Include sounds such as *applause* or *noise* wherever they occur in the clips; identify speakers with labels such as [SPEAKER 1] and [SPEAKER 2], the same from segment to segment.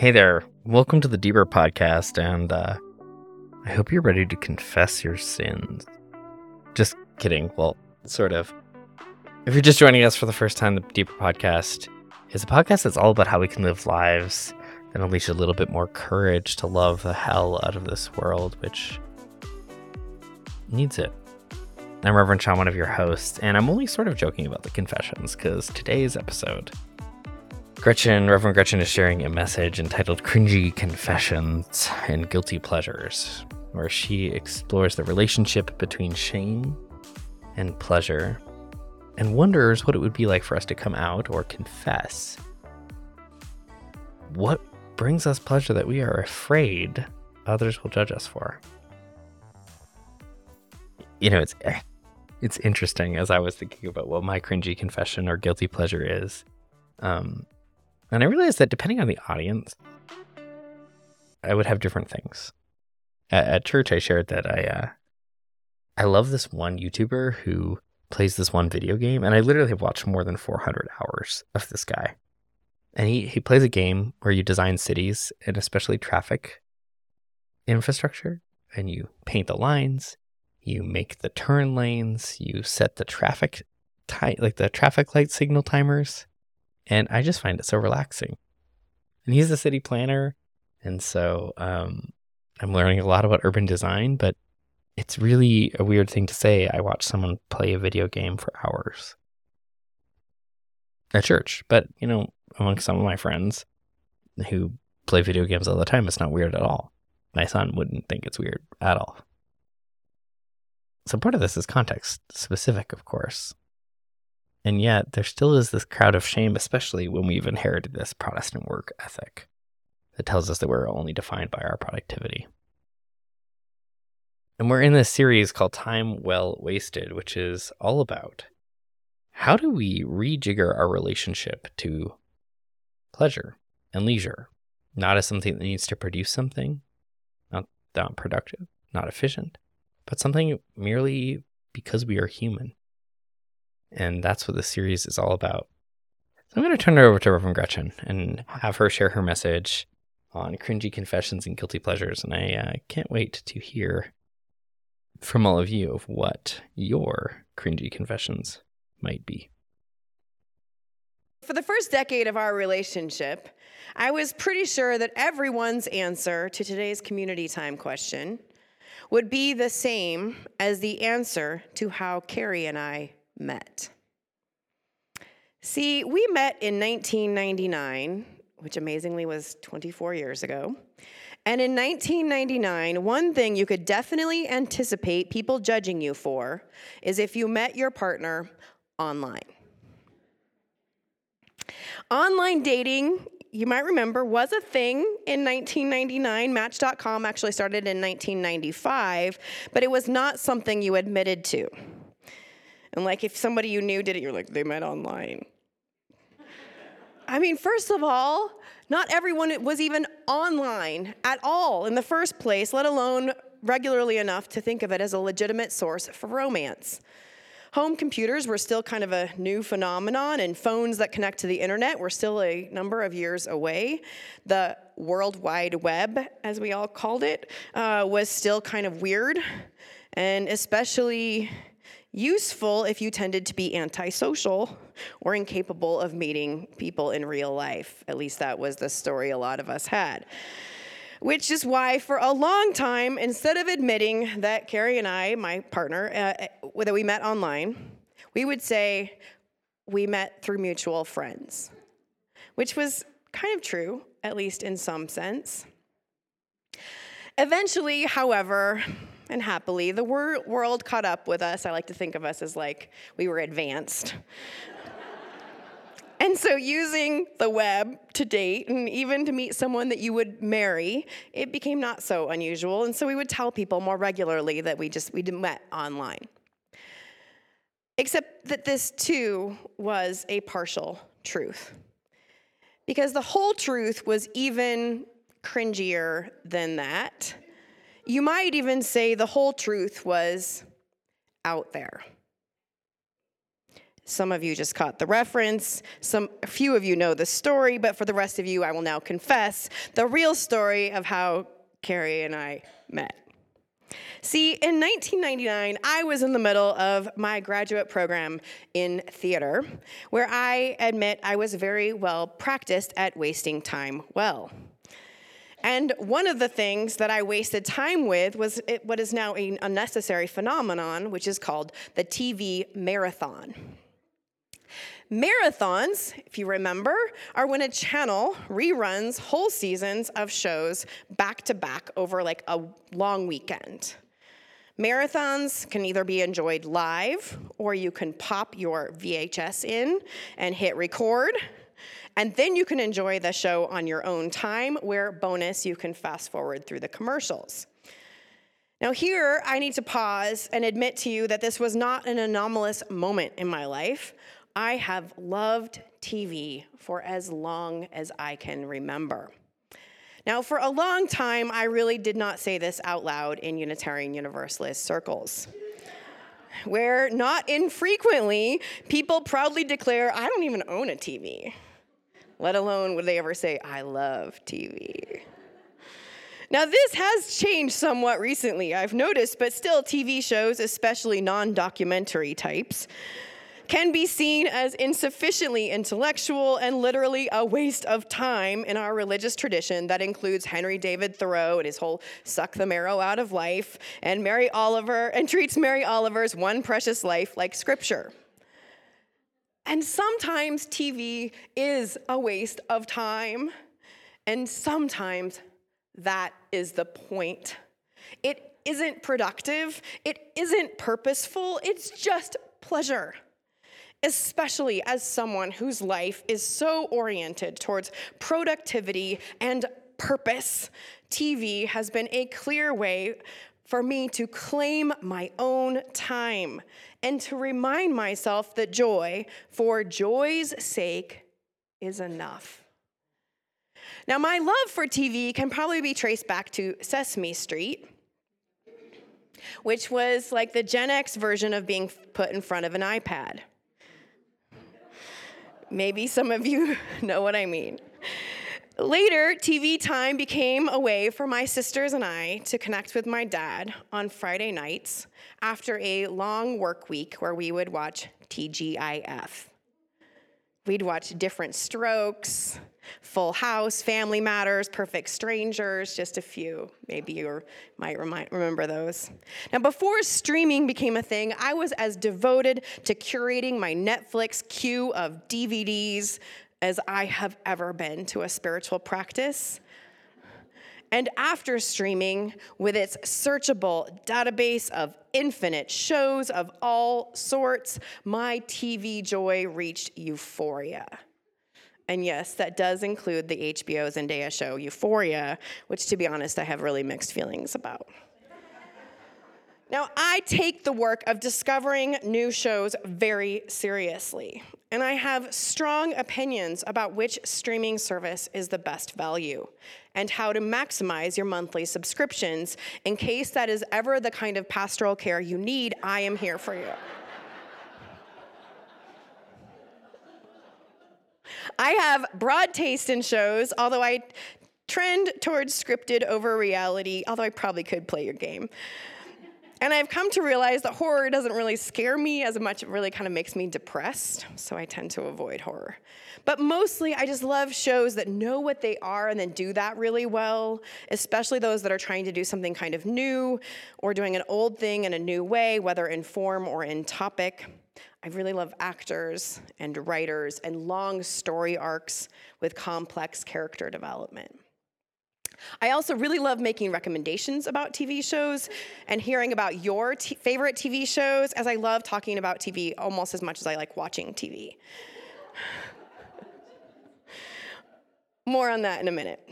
[SPEAKER 1] Hey there. Welcome to the Deeper Podcast, and uh, I hope you're ready to confess your sins. Just kidding. Well, sort of. If you're just joining us for the first time, the Deeper Podcast is a podcast that's all about how we can live lives and unleash a little bit more courage to love the hell out of this world, which needs it. I'm Reverend Sean, one of your hosts, and I'm only sort of joking about the confessions because today's episode, Gretchen, Reverend Gretchen, is sharing a message entitled Cringy Confessions and Guilty Pleasures, where she explores the relationship between shame and pleasure and wonders what it would be like for us to come out or confess. What brings us pleasure that we are afraid others will judge us for? You know, it's *laughs* it's interesting as I was thinking about what my cringy confession or guilty pleasure is. Um, and I realized that depending on the audience, I would have different things. At, at church, I shared that I uh, I love this one YouTuber who plays this one video game, and I literally have watched more than 400 hours of this guy. And he, he plays a game where you design cities and especially traffic infrastructure, and you paint the lines, you make the turn lanes, you set the traffic ti- like the traffic light signal timers, and I just find it so relaxing. And he's a city planner, and so um, I'm learning a lot about urban design, but it's really a weird thing to say. I watch someone play a video game for hours at church, but you know, among some of my friends who play video games all the time, it's not weird at all. My son wouldn't think it's weird at all. So part of this is context specific, of course. And yet, there still is this crowd of shame, especially when we've inherited this Protestant work ethic that tells us that we're only defined by our productivity. And we're in this series called Time Well Wasted, which is all about how do we rejigger our relationship to pleasure and leisure, not as something that needs to produce something, not, not productive, not efficient, but something merely because we are human. And that's what this series is all about. So I'm going to turn it over to Reverend Gretchen and have her share her message on cringy confessions and guilty pleasures. And I uh, can't wait to hear from all of you of what your cringy confessions might be.
[SPEAKER 2] For the first decade of our relationship, I was pretty sure that everyone's answer to today's community time question would be the same as the answer to how Carrie and I met. See, we met in 1999, which amazingly was 24 years ago. And in 1999, one thing you could definitely anticipate people judging you for is if you met your partner online. Online dating you might remember, was a thing in 1999. Match.com actually started in 1995, but it was not something you admitted to. And like if somebody you knew did it, you're like, they met online. I mean, first of all, not everyone was even online at all in the first place, let alone regularly enough to think of it as a legitimate source for romance. Home computers were still kind of a new phenomenon, and phones that connect to the internet were still a number of years away. The World Wide Web, as we all called it, uh, was still kind of weird, and especially useful if you tended to be antisocial or incapable of meeting people in real life. At least that was the story a lot of us had which is why for a long time, instead of admitting that Carrie and I, my partner, uh, uh, that we met online, we would say we met through mutual friends, which was kind of true, at least in some sense. Eventually, however, and happily, the wor- world caught up with us. I like to think of us as like we were advanced. *laughs* And so, using the web to date and even to meet someone that you would marry, it became not so unusual. And so, we would tell people more regularly that we just we met online. Except that this too was a partial truth. Because the whole truth was even cringier than that. You might even say the whole truth was out there. Some of you just caught the reference. Some a few of you know the story, but for the rest of you, I will now confess the real story of how Carrie and I met. See, in 1999, I was in the middle of my graduate program in theater, where I admit I was very well practiced at wasting time well. And one of the things that I wasted time with was it, what is now a unnecessary phenomenon, which is called the TV marathon. Marathons, if you remember, are when a channel reruns whole seasons of shows back to back over like a long weekend. Marathons can either be enjoyed live or you can pop your VHS in and hit record. And then you can enjoy the show on your own time, where bonus, you can fast forward through the commercials. Now, here I need to pause and admit to you that this was not an anomalous moment in my life. I have loved TV for as long as I can remember. Now, for a long time, I really did not say this out loud in Unitarian Universalist circles, where not infrequently people proudly declare, I don't even own a TV, let alone would they ever say, I love TV. Now, this has changed somewhat recently, I've noticed, but still, TV shows, especially non documentary types, can be seen as insufficiently intellectual and literally a waste of time in our religious tradition that includes Henry David Thoreau and his whole suck the marrow out of life, and Mary Oliver, and treats Mary Oliver's One Precious Life like scripture. And sometimes TV is a waste of time, and sometimes that is the point. It isn't productive, it isn't purposeful, it's just pleasure especially as someone whose life is so oriented towards productivity and purpose. TV has been a clear way for me to claim my own time and to remind myself that joy, for joy's sake, is enough. Now, my love for TV can probably be traced back to Sesame Street, which was like the Gen X version of being put in front of an iPad. Maybe some of you *laughs* know what I mean. Later, TV time became a way for my sisters and I to connect with my dad on Friday nights after a long work week where we would watch TGIF. We'd watch Diff'rent Strokes, Full House, Family Matters, Perfect Strangers, just a few. Maybe you might remind, remember those. Now, before streaming became a thing, I was as devoted to curating my Netflix queue of DVDs as I have ever been to a spiritual practice. And after streaming, with its searchable database of infinite shows of all sorts, my TV joy reached euphoria. And yes, that does include the HBO Zendaya show Euphoria, which to be honest, I have really mixed feelings about. Now, I take the work of discovering new shows very seriously, and I have strong opinions about which streaming service is the best value and how to maximize your monthly subscriptions. In case that is ever the kind of pastoral care you need, I am here for you. I have broad taste in shows, although I trend towards scripted over reality, although I probably could play your game. And I've come to realize that horror doesn't really scare me as much, it really kind of makes me depressed, so I tend to avoid horror. But mostly, I just love shows that know what they are and then do that really well, especially those that are trying to do something kind of new or doing an old thing in a new way, whether in form or in topic. I really love actors and writers and long story arcs with complex character development. I also really love making recommendations about TV shows and hearing about your t- favorite TV shows, as I love talking about TV almost as much as I like watching TV. More on that in a minute.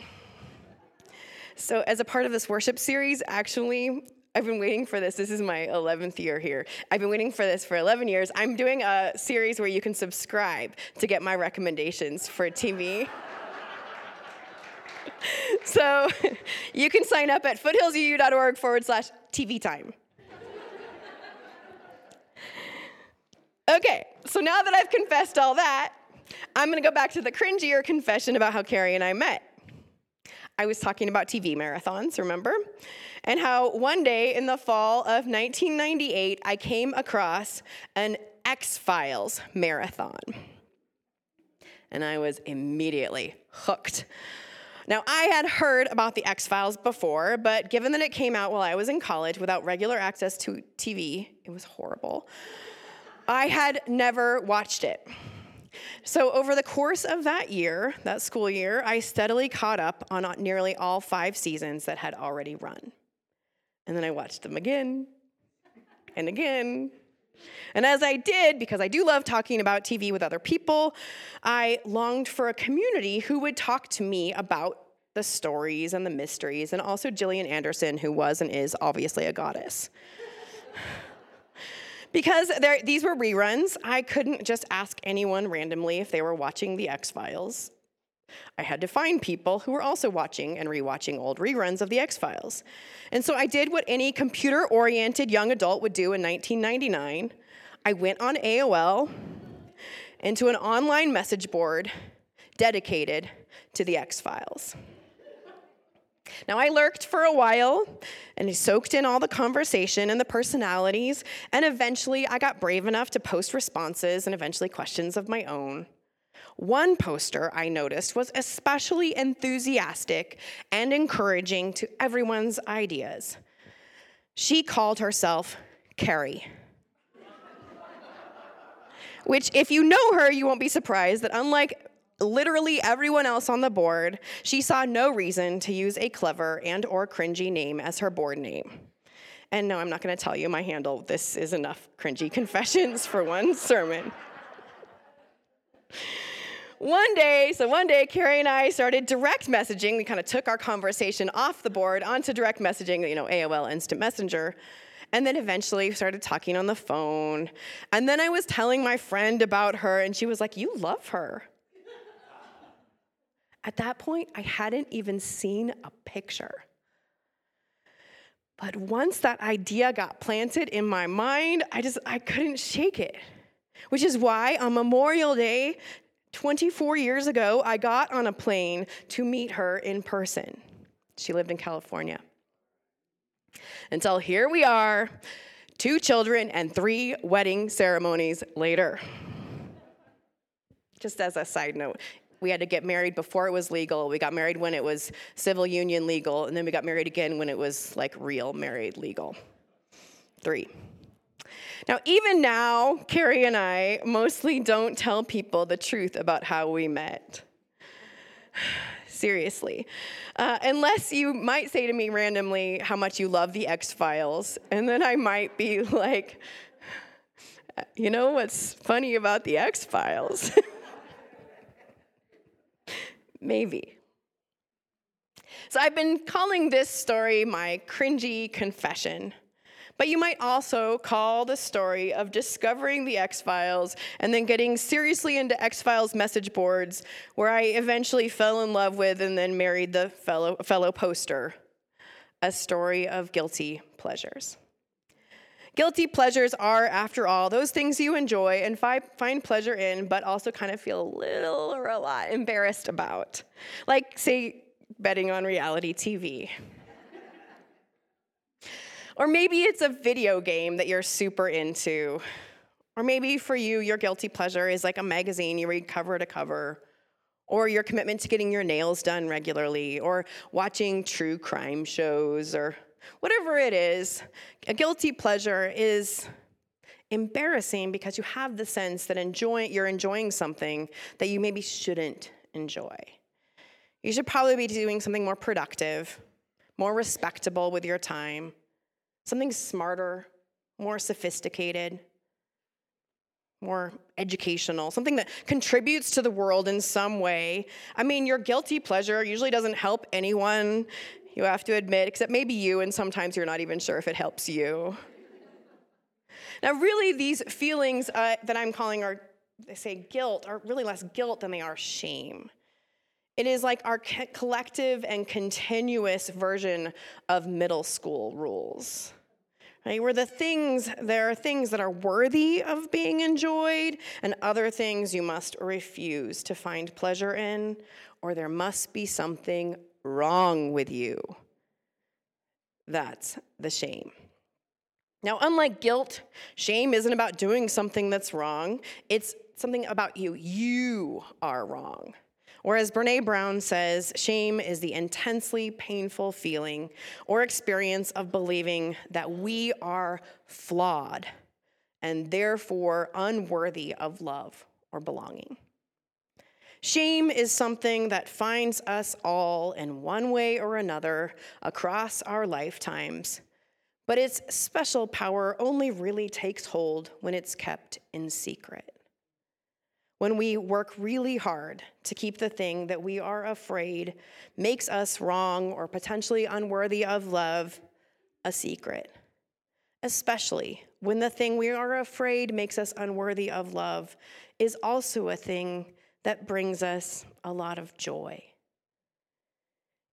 [SPEAKER 2] So, as a part of this worship series, actually, I've been waiting for this. This is my 11th year here. I've been waiting for this for 11 years. I'm doing a series where you can subscribe to get my recommendations for TV. *laughs* so *laughs* you can sign up at foothillsuu.org forward slash TV time. Okay, so now that I've confessed all that, I'm to go back to the cringier confession about how Carrie and I met. I was talking about TV marathons, remember? And how one day in the fall of 1998, I came across an X Files marathon. And I was immediately hooked. Now, I had heard about the X Files before, but given that it came out while I was in college without regular access to TV, it was horrible. I had never watched it. So, over the course of that year, that school year, I steadily caught up on nearly all five seasons that had already run. And then I watched them again and again. And as I did, because I do love talking about TV with other people, I longed for a community who would talk to me about the stories and the mysteries, and also Gillian Anderson, who was and is obviously a goddess. *laughs* Because there, these were reruns, I couldn't just ask anyone randomly if they were watching The X Files. I had to find people who were also watching and rewatching old reruns of The X Files. And so I did what any computer oriented young adult would do in 1999. I went on AOL into an online message board dedicated to The X Files. Now, I lurked for a while and soaked in all the conversation and the personalities, and eventually I got brave enough to post responses and eventually questions of my own. One poster I noticed was especially enthusiastic and encouraging to everyone's ideas. She called herself Carrie. Which, if you know her, you won't be surprised that unlike literally everyone else on the board, she saw no reason to use a clever and or cringy name as her board name. And no, I'm not going to tell you my handle. This is enough cringy *laughs* confessions for one sermon. One day, so one day, Carrie and I started direct messaging. We kind of took our conversation off the board onto direct messaging, you know, AOL Instant Messenger. And then eventually started talking on the phone. And then I was telling my friend about her, and she was like, You love her. At that point, I hadn't even seen a picture. But once that idea got planted in my mind, I just I couldn't shake it. Which is why on Memorial Day 24 years ago, I got on a plane to meet her in person. She lived in California. Until here we are, two children and three wedding ceremonies later. Just as a side note, we had to get married before it was legal. We got married when it was civil union legal, and then we got married again when it was like real married legal. Three. Now, even now, Carrie and I mostly don't tell people the truth about how we met. *sighs* Seriously. Uh, unless you might say to me randomly how much you love the X Files, and then I might be *laughs* like, you know what's funny about the X Files? *laughs* Maybe. So I've been calling this story my cringy confession. But you might also call the story of discovering the X Files and then getting seriously into X Files message boards, where I eventually fell in love with and then married the fellow, fellow poster, a story of guilty pleasures. Guilty pleasures are, after all, those things you enjoy and fi- find pleasure in, but also kind of feel a little or a lot embarrassed about. Like, say, betting on reality TV. Or maybe it's a video game that you're super into. Or maybe for you, your guilty pleasure is like a magazine you read cover to cover, or your commitment to getting your nails done regularly, or watching true crime shows, or whatever it is, a guilty pleasure is embarrassing because you have the sense that enjoy, you're enjoying something that you maybe shouldn't enjoy. You should probably be doing something more productive, more respectable with your time, something smarter, more sophisticated, more educational, something that contributes to the world in some way. I mean, your guilty pleasure usually doesn't help anyone you have to admit, except maybe you, and sometimes you're not even sure if it helps you. Now, really, these feelings uh, that I'm calling are, they say guilt, are really less guilt than they are shame. It is like our collective and continuous version of middle school rules. Right? Where the things, there are things that are worthy of being enjoyed, and other things you must refuse to find pleasure in, or there must be something wrong with you. That's the shame. Now, unlike guilt, shame isn't about doing something that's wrong, it's something about you. You are wrong. Or as Brene Brown says, shame is the intensely painful feeling or experience of believing that we are flawed and therefore unworthy of love or belonging. Shame is something that finds us all in one way or another across our lifetimes, but its special power only really takes hold when it's kept in secret when we work really hard to keep the thing that we are afraid makes us wrong or potentially unworthy of love a secret. Especially when the thing we are afraid makes us unworthy of love is also a thing that brings us a lot of joy.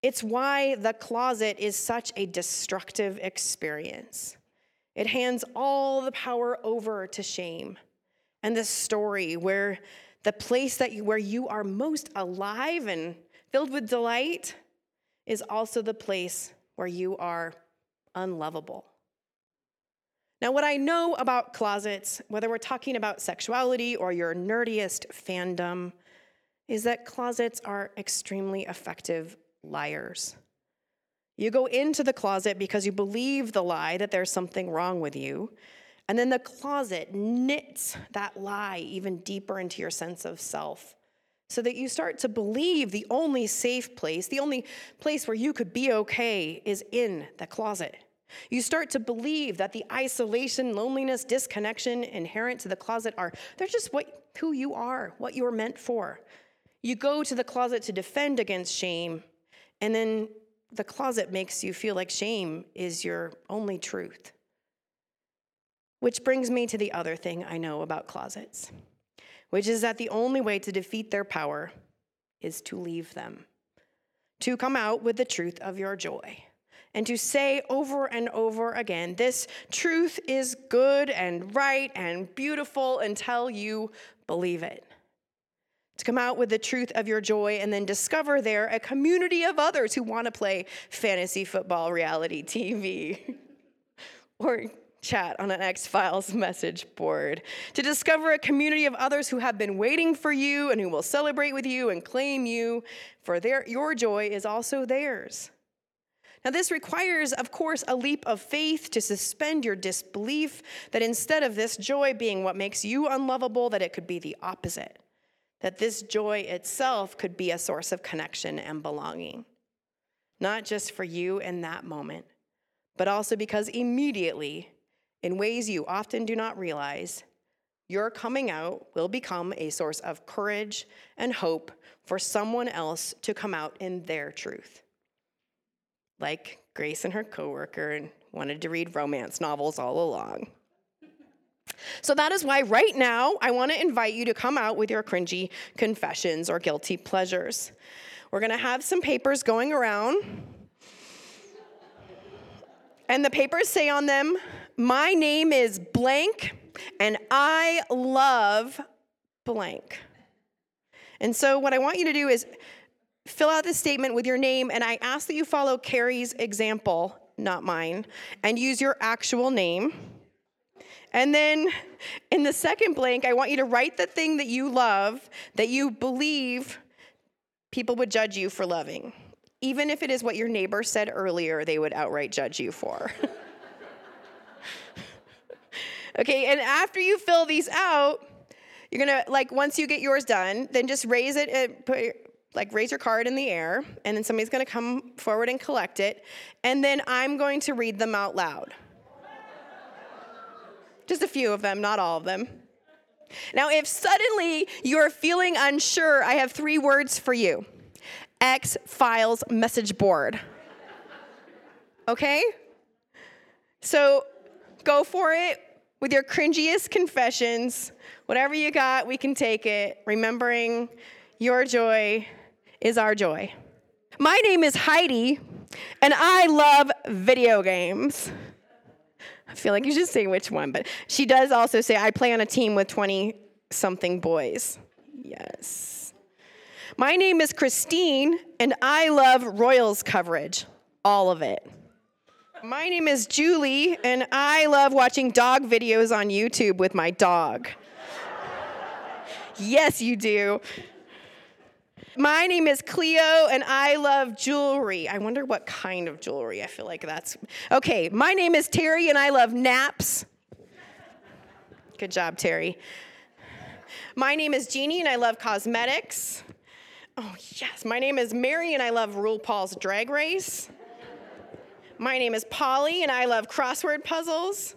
[SPEAKER 2] It's why the closet is such a destructive experience. It hands all the power over to shame and this story where the place that you, where you are most alive and filled with delight is also the place where you are unlovable. Now, what I know about closets, whether we're talking about sexuality or your nerdiest fandom, is that closets are extremely effective liars. You go into the closet because you believe the lie that there's something wrong with you, and then the closet knits that lie even deeper into your sense of self so that you start to believe the only safe place, the only place where you could be okay is in the closet. You start to believe that the isolation, loneliness, disconnection inherent to the closet are they're just what who you are, what you are meant for. You go to the closet to defend against shame, and then the closet makes you feel like shame is your only truth. Which brings me to the other thing I know about closets, which is that the only way to defeat their power is to leave them, to come out with the truth of your joy, and to say over and over again, This truth is good and right and beautiful until you believe it. To come out with the truth of your joy and then discover there a community of others who want to play fantasy football reality TV. *laughs* or chat on an X Files message board, to discover a community of others who have been waiting for you and who will celebrate with you and claim you, for their, your joy is also theirs. Now, this requires, of course, a leap of faith to suspend your disbelief that instead of this joy being what makes you unlovable, that it could be the opposite. That this joy itself could be a source of connection and belonging, not just for you in that moment, but also because immediately in ways you often do not realize, your coming out will become a source of courage and hope for someone else to come out in their truth. Like Grace and her coworker and wanted to read romance novels all along. So that is why right now I want to invite you to come out with your cringy confessions or guilty pleasures. We're going to have some papers going around. And the papers say on them, My name is blank, and I love blank. And so, what I want you to do is fill out this statement with your name, and I ask that you follow Carrie's example, not mine, and use your actual name. And then in the second blank, I want you to write the thing that you love that you believe people would judge you for loving even if it is what your neighbor said earlier they would outright judge you for. *laughs* okay, and after you fill these out, you're gonna, like, once you get yours done, then just raise it, and put, like, raise your card in the air, and then somebody's gonna come forward and collect it, and then I'm going to read them out loud. Just a few of them, not all of them. Now, if suddenly you're feeling unsure, I have three words for you. X Files message board. Okay? So go for it with your cringiest confessions. Whatever you got, we can take it, remembering your joy is our joy. My name is Heidi, and I love video games. I feel like you should say which one, but she does also say, I play on a team with 20 something boys. Yes. My name is Christine, and I love Royals coverage, all of it. My name is Julie, and I love watching dog videos on YouTube with my dog. *laughs* yes, you do. My name is Cleo, and I love jewelry. I wonder what kind of jewelry. I feel like that's okay. My name is Terry, and I love naps. Good job, Terry. My name is Jeannie, and I love cosmetics. Oh, yes. My name is Mary, and I love RuPaul's Drag Race. My name is Polly, and I love crossword puzzles.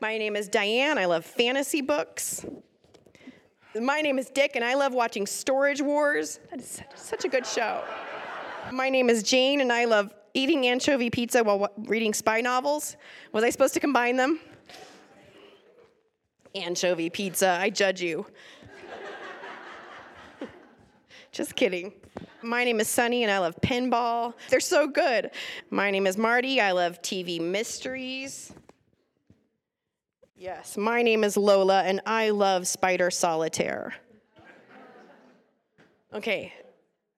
[SPEAKER 2] My name is Diane. I love fantasy books. My name is Dick, and I love watching Storage Wars. That is such a good show. My name is Jane, and I love eating anchovy pizza while reading spy novels. Was I supposed to combine them? Anchovy pizza, I judge you. *laughs* Just kidding. My name is Sunny and I love pinball. They're so good. My name is Marty. I love TV mysteries. Yes, my name is Lola and I love Spider Solitaire. Okay,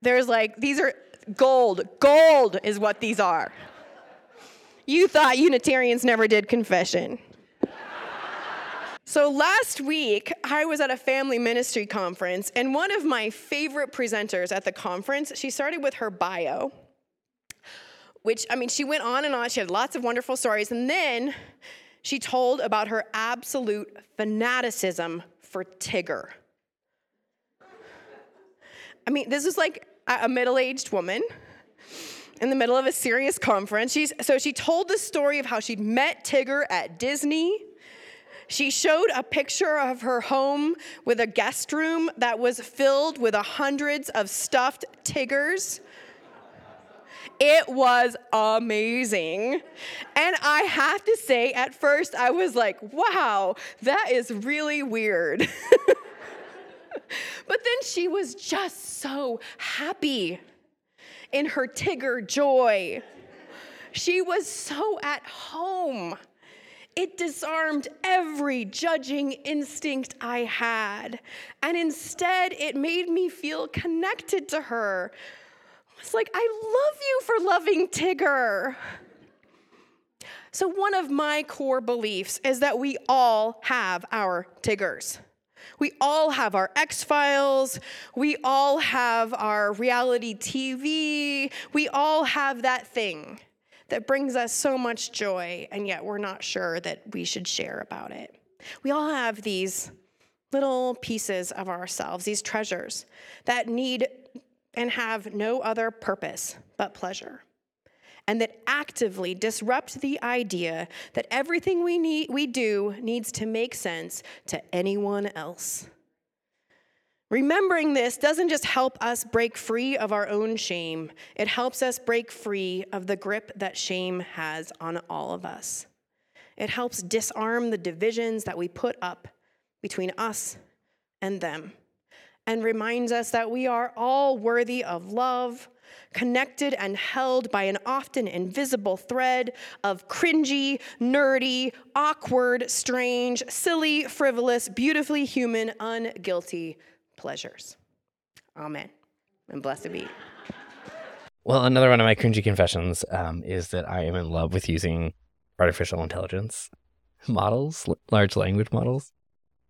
[SPEAKER 2] there's like, these are gold. Gold is what these are. You thought Unitarians never did confession. So last week, I was at a family ministry conference, and one of my favorite presenters at the conference, she started with her bio, which, I mean, she went on and on. She had lots of wonderful stories. And then she told about her absolute fanaticism for Tigger. I mean, this is like a middle aged woman in the middle of a serious conference. She's, so she told the story of how she'd met Tigger at Disney. She showed a picture of her home with a guest room that was filled with hundreds of stuffed Tiggers. It was amazing. And I have to say, at first, I was like, wow, that is really weird. *laughs* but then she was just so happy in her Tigger joy. She was so at home. It disarmed every judging instinct I had. And instead, it made me feel connected to her. It's like, I love you for loving Tigger. So, one of my core beliefs is that we all have our Tiggers. We all have our X Files. We all have our reality TV. We all have that thing that brings us so much joy, and yet we're not sure that we should share about it. We all have these little pieces of ourselves, these treasures that need and have no other purpose but pleasure. And that actively disrupt the idea that everything we, need, we do needs to make sense to anyone else. Remembering this doesn't just help us break free of our own shame, it helps us break free of the grip that shame has on all of us. It helps disarm the divisions that we put up between us and them and reminds us that we are all worthy of love, connected and held by an often invisible thread of cringy, nerdy, awkward, strange, silly, frivolous, beautifully human, unguilty pleasures. Amen. And blessed be.
[SPEAKER 1] Well, another one of my cringy confessions um, is that I am in love with using artificial intelligence *laughs* models, large language models.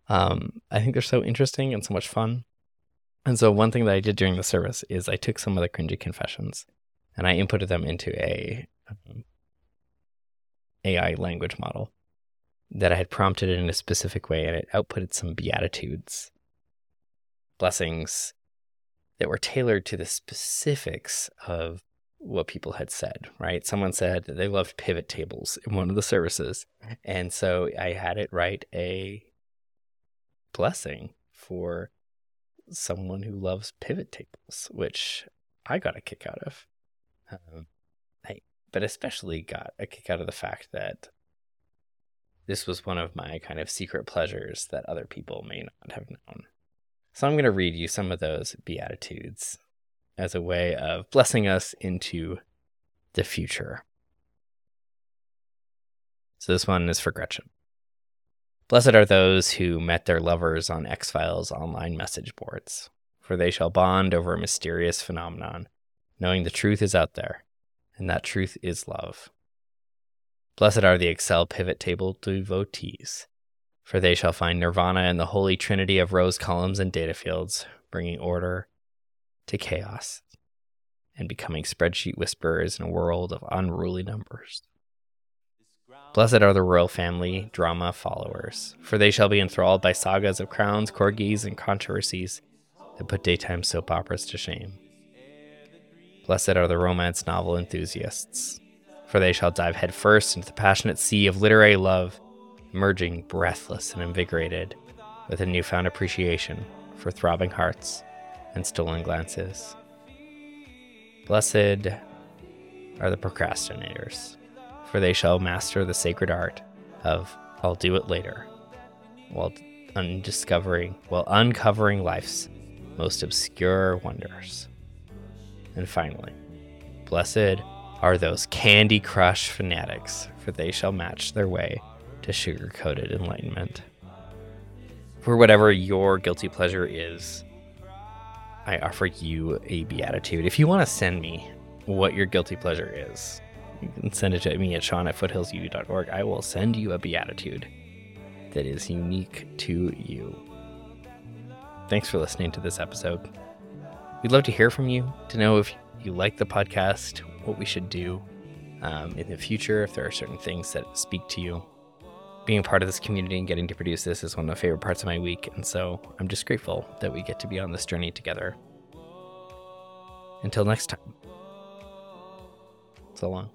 [SPEAKER 1] Um, I think they're so interesting and so much fun. And so one thing that I did during the service is I took some of the cringy confessions and I inputted them into a um, AI language model that I had prompted in a specific way and it outputted some beatitudes, blessings that were tailored to the specifics of what people had said, right? Someone said they loved pivot tables in one of the services. And so I had it write a blessing for someone who loves pivot tables, which I got a kick out of. Um, I, but especially got a kick out of the fact that this was one of my kind of secret pleasures that other people may not have known. So I'm going to read you some of those Beatitudes as a way of blessing us into the future. So this one is for Gretchen. Blessed are those who met their lovers on X Files online message boards, for they shall bond over a mysterious phenomenon, knowing the truth is out there, and that truth is love. Blessed are the Excel pivot table devotees, for they shall find nirvana in the holy trinity of rows, columns, and data fields, bringing order to chaos and becoming spreadsheet whisperers in a world of unruly numbers. Blessed are the royal family drama followers, for they shall be enthralled by sagas of crowns, corgis, and controversies that put daytime soap operas to shame. Blessed are the romance novel enthusiasts, for they shall dive headfirst into the passionate sea of literary love, emerging breathless and invigorated with a newfound appreciation for throbbing hearts and stolen glances. Blessed are the procrastinators, for they shall master the sacred art of I'll do it later, while undiscovering, while uncovering life's most obscure wonders. And finally, blessed are those Candy Crush fanatics, for they shall match their way to sugar coated enlightenment. For whatever your guilty pleasure is, I offer you a beatitude. If you want to send me what your guilty pleasure is, you can send it to me at sean at foothillsuu.org. I will send you a beatitude that is unique to you. Thanks for listening to this episode. We'd love to hear from you, to know if you like the podcast, what we should do um, in the future, if there are certain things that speak to you. Being part of this community and getting to produce this is one of my favorite parts of my week, and so I'm just grateful that we get to be on this journey together. Until next time. So long.